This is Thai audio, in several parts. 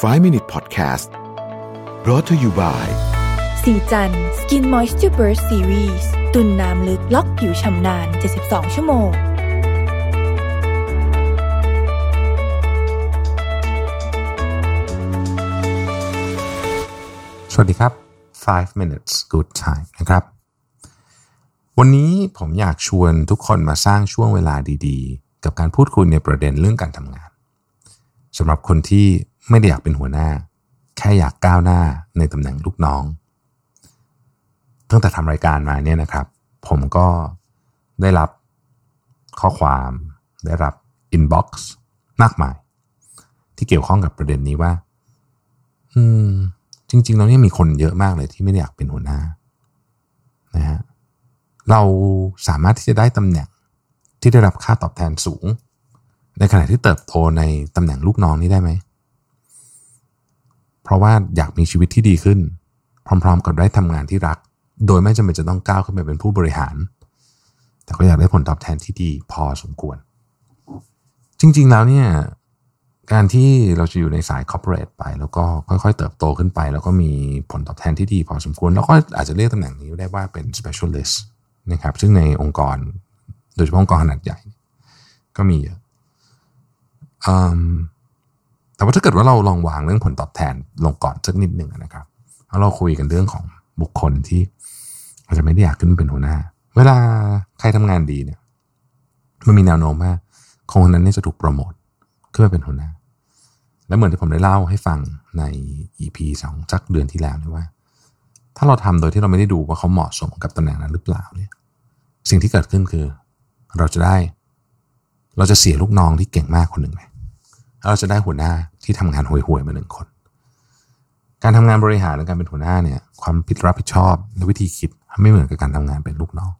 5 Minute Podcast brought to you by สีจัน Skin Moisture Burst Series ตุนน้ำลึกล็อกผิวชำนาน 72 ชั่วโมง สวัสดีครับ 5 minutes good time นะครับ วันนี้ผมอยากชวนทุกคนมาสร้างช่วงเวลาดีๆ กับการพูดคุยในประเด็นเรื่องการทำงานสำหรับคนที่ ไม่ได้อยากเป็นหัวหน้า แค่อยากก้าวหน้าในตำแหน่งลูกน้อง ตั้งแต่ทำรายการมาเนี่ยนะครับ ผมก็ได้รับข้อความได้รับ inbox มากมาย ที่เกี่ยวข้องกับประเด็นนี้ว่า อืม จริงๆแล้วเนี่ยมีคนเยอะมากเลยที่ไม่ได้อยากเป็นหัวหน้านะฮะเราสามารถที่จะได้ตำแหน่งที่ได้รับค่าตอบแทนสูง ในขณะที่เติบโตในตำแหน่งลูกน้องนี้ได้ไหม เพราะว่าอยากมีชีวิตที่ดีขึ้น พร้อม ๆ กับได้ทำงานที่รัก โดยไม่จำเป็นจะต้องก้าวขึ้นไปเป็นผู้บริหาร แต่ก็อยากได้ผลตอบแทนที่ดีพอสมควร จริง ๆ แล้วเนี่ยการที่เราจะอยู่ในสายคอร์เปอเรทไป แล้วก็ค่อยๆ เติบโตขึ้นไป แล้วก็มีผลตอบแทนที่ดีพอสมควร แล้วก็อาจจะเรียกตำแหน่งนี้ได้ว่าเป็น specialist นะครับซึ่งในองค์กร โดยเฉพาะองค์กรขนาดใหญ่ ก็มีเยอะ แต่ว่าถ้าเกิดว่าเราลองวางเรื่องผลตอบแทนลงก่อนสักนิดหนึ่งนะครับแล้วเราคุยกันเรื่องของบุคคลที่อาจจะไม่ได้อยากขึ้นเป็นหัวหน้า เวลาใครทำงานดีเนี่ย มันมีแนวโน้มว่าคนคนนั้นเนี่ยจะถูกโปรโมทขึ้นมาเป็นหัวหน้า และเหมือนที่ผมได้เล่าให้ฟังใน EP สองสักเดือนที่แล้วนี่ว่า ถ้าเราทำโดยที่เราไม่ได้ดูว่าเขาเหมาะสมกับตำแหน่งนั้นหรือเปล่าเนี่ย สิ่งที่เกิดขึ้นคือ เราจะได้ เราจะเสียลูกน้องที่เก่งมากคนหนึ่งไปแล้วเราจะได้หัวหน้า ที่ทำงานห่วยๆมาหนึ่งคน การทำงานบริหารและการเป็นหัวหน้าเนี่ย ความผิดรับผิดชอบและวิธีคิดไม่เหมือนกับการทำงานเป็นลูกน้อง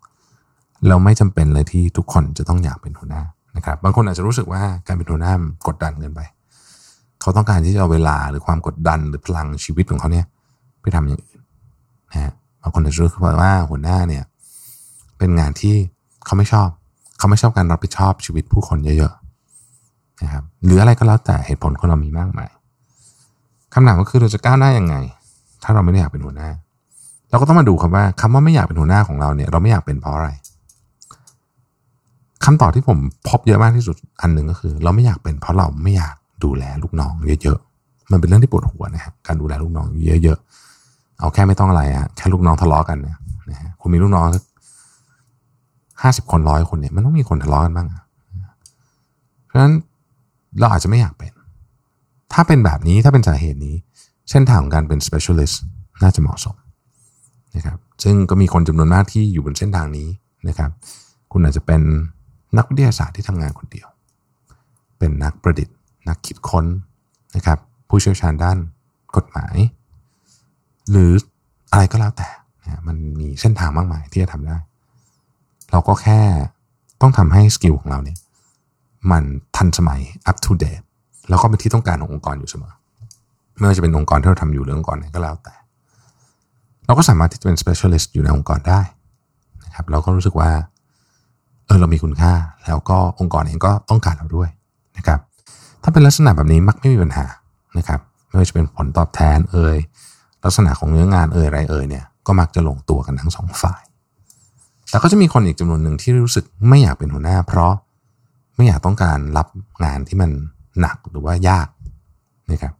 เราไม่จำเป็นเลยที่ทุกคนจะต้องอยากเป็นหัวหน้านะครับ บางคนอาจจะรู้สึกว่าการเป็นหัวหน้ากดดันเกินไป เขาต้องการที่จะเอาเวลาหรือความกดดันหรือพลังชีวิตของเขาเนี่ยไปทำอย่างอื่นนะฮะบางคนอาจจะรู้สึกว่าหัวหน้าเนี่ยเป็นงานที่เขาไม่ชอบ เขาไม่ชอบการรับผิดชอบชีวิตผู้คนเยอะ นะครับหรืออะไรก็แล้วแต่เหตุผลคนเรามีมากมายคำถามก็คือเราจะก้าวหน้ายังไง ถ้าเราไม่ได้อยากเป็นหัวหน้า เราก็ต้องมาดูครับว่าคำว่าไม่อยากเป็นหัวหน้าของเราเนี่ย เราไม่อยากเป็นเพราะอะไรคำตอบที่ผมพบเยอะมากที่สุดอันหนึ่งก็คือ เราไม่อยากเป็นเพราะเราไม่อยากดูแลลูกน้องเยอะๆมันเป็นเรื่องที่ปวดหัวนะฮะการดูแลลูกน้องเยอะๆเอาแค่ไม่ต้องอะไรอะแค่ลูกน้องทะเลาะกันเนี่ยนะฮะคุณมีลูกน้องห้าสิบคนร้อยคนเนี่ยมันต้องมีคนทะเลาะกันบ้างเพราะฉะนั้น เราอาจจะไม่อยากเป็น ถ้าเป็นแบบนี้ถ้าเป็นสาเหตุนี้ เส้นทางของการเป็น specialist น่าจะเหมาะสมนะครับซึ่งก็มีคนจำนวนมากที่อยู่บนเส้นทางนี้นะครับ คุณอาจจะเป็นนักวิทยาศาสตร์ที่ทำงานคนเดียว เป็นนักประดิษฐ์ นักคิดค้นนะครับ ผู้เชี่ยวชาญด้านกฎหมาย หรืออะไรก็แล้วแต่นะมันมีเส้นทางมากมายที่จะทำได้ เราก็แค่ต้องทำให้สกิลของเราเนี่ย มันทันสมัย up to date แล้วก็เป็นที่ต้องการขององค์กรอยู่เสมอไม่ว่าจะเป็นองค์กรที่เราทำอยู่หรือองค์กรไหนก็แล้วแต่ เราก็สามารถที่จะเป็น specialist อยู่ในองค์กรได้นะครับเราก็รู้สึกว่าเออเรามีคุณค่า แล้วก็องค์กรเองก็ต้องการเราด้วยนะครับ ถ้าเป็นลักษณะแบบนี้มักไม่มีปัญหานะครับไม่ว่าจะเป็นผลตอบแทนเอ่ยลักษณะของเนื้องานเอ่ยอะไรเอ่ยเนี่ยก็มักจะลงตัวกันทั้งสองฝ่าย แต่ก็จะมีคนอีกจำนวนหนึ่งที่รู้สึกไม่อยากเป็นหัวหน้า เพราะ ไม่อยากต้องการรับงานที่มันหนักหรือว่ายากนะครับ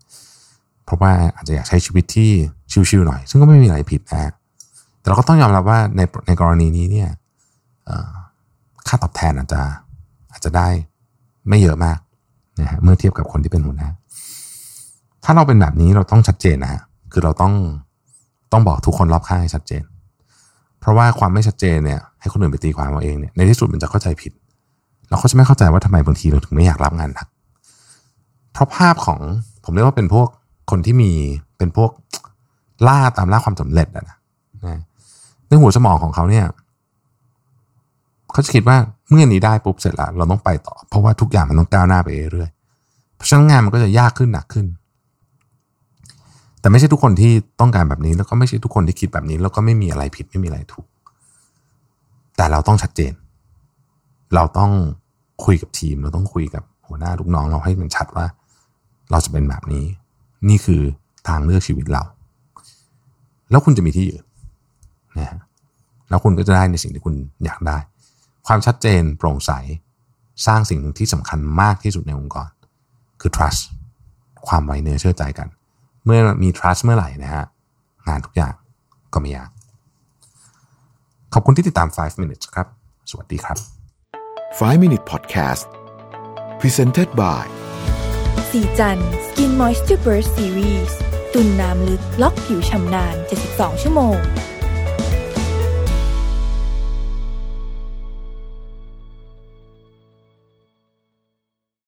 เพราะว่าอาจจะอยากใช้ชีวิตที่ชิวๆหน่อย ซึ่งก็ไม่มีอะไรผิดนะแต่เราก็ต้องยอมรับว่าในในกรณีนี้เนี่ยค่าตอบแทนอาจจะอาจจะได้ไม่เยอะมากนะฮะเมื่อเทียบกับคนที่เป็นหัวหน้า ถ้าเราเป็นแบบนี้เราต้องชัดเจนนะฮะคือเราต้องต้องบอกทุกคนรอบข้างให้ชัดเจน เพราะว่าความไม่ชัดเจนเนี่ยให้คนอื่นไปตีความเอาเองเนี่ยในที่สุดมันจะเข้าใจผิด เราก็จะไม่เข้าใจว่าทำไมบางทีเราถึงไม่อยากรับงานหนัก เพราะภาพของผมเรียกว่าเป็นพวกคนที่มีเป็นพวกล่าตามล่าความสำเร็จอะนะในหัวสมองของเขาเนี่ยเขาจะคิดว่าเมื่อนี้ได้ปุ๊บเสร็จแล้วเราต้องไปต่อ เพราะว่าทุกอย่างมันต้องก้าวหน้าไปเรื่อยเพราะฉะนั้นงานมันก็จะยากขึ้นหนักขึ้น แต่ไม่ใช่ทุกคนที่ต้องการแบบนี้ แล้วก็ไม่ใช่ทุกคนที่คิดแบบนี้ แล้วก็ไม่มีอะไรผิดไม่มีอะไรถูก แต่เราต้องชัดเจน เราต้อง คุยกับทีมเราต้องคุยกับหัวหน้าลูกน้องเราให้มันชัดว่า เราจะเป็นแบบนี้ นี่คือทางเลือกชีวิตเรา แล้วคุณจะมีที่ยืนนะฮะแล้วคุณก็จะได้ในสิ่งที่คุณอยากได้ ความชัดเจนโปร่งใสสร้างสิ่งที่สำคัญมากที่สุดในองค์กร คือ trust ความไว้เนื้อเชื่อใจกัน เมื่อมี trust เมื่อไหร่นะฮะงานทุกอย่างก็ไม่ยาก ขอบคุณที่ติดตาม 5 minutes ครับ สวัสดีครับ 5 Minute Podcast Presented by สีจัน Skin Moisture Burst Series ตุ่นน้ำลึก ล็อกผิวชำนาน 72 ชั่วโมง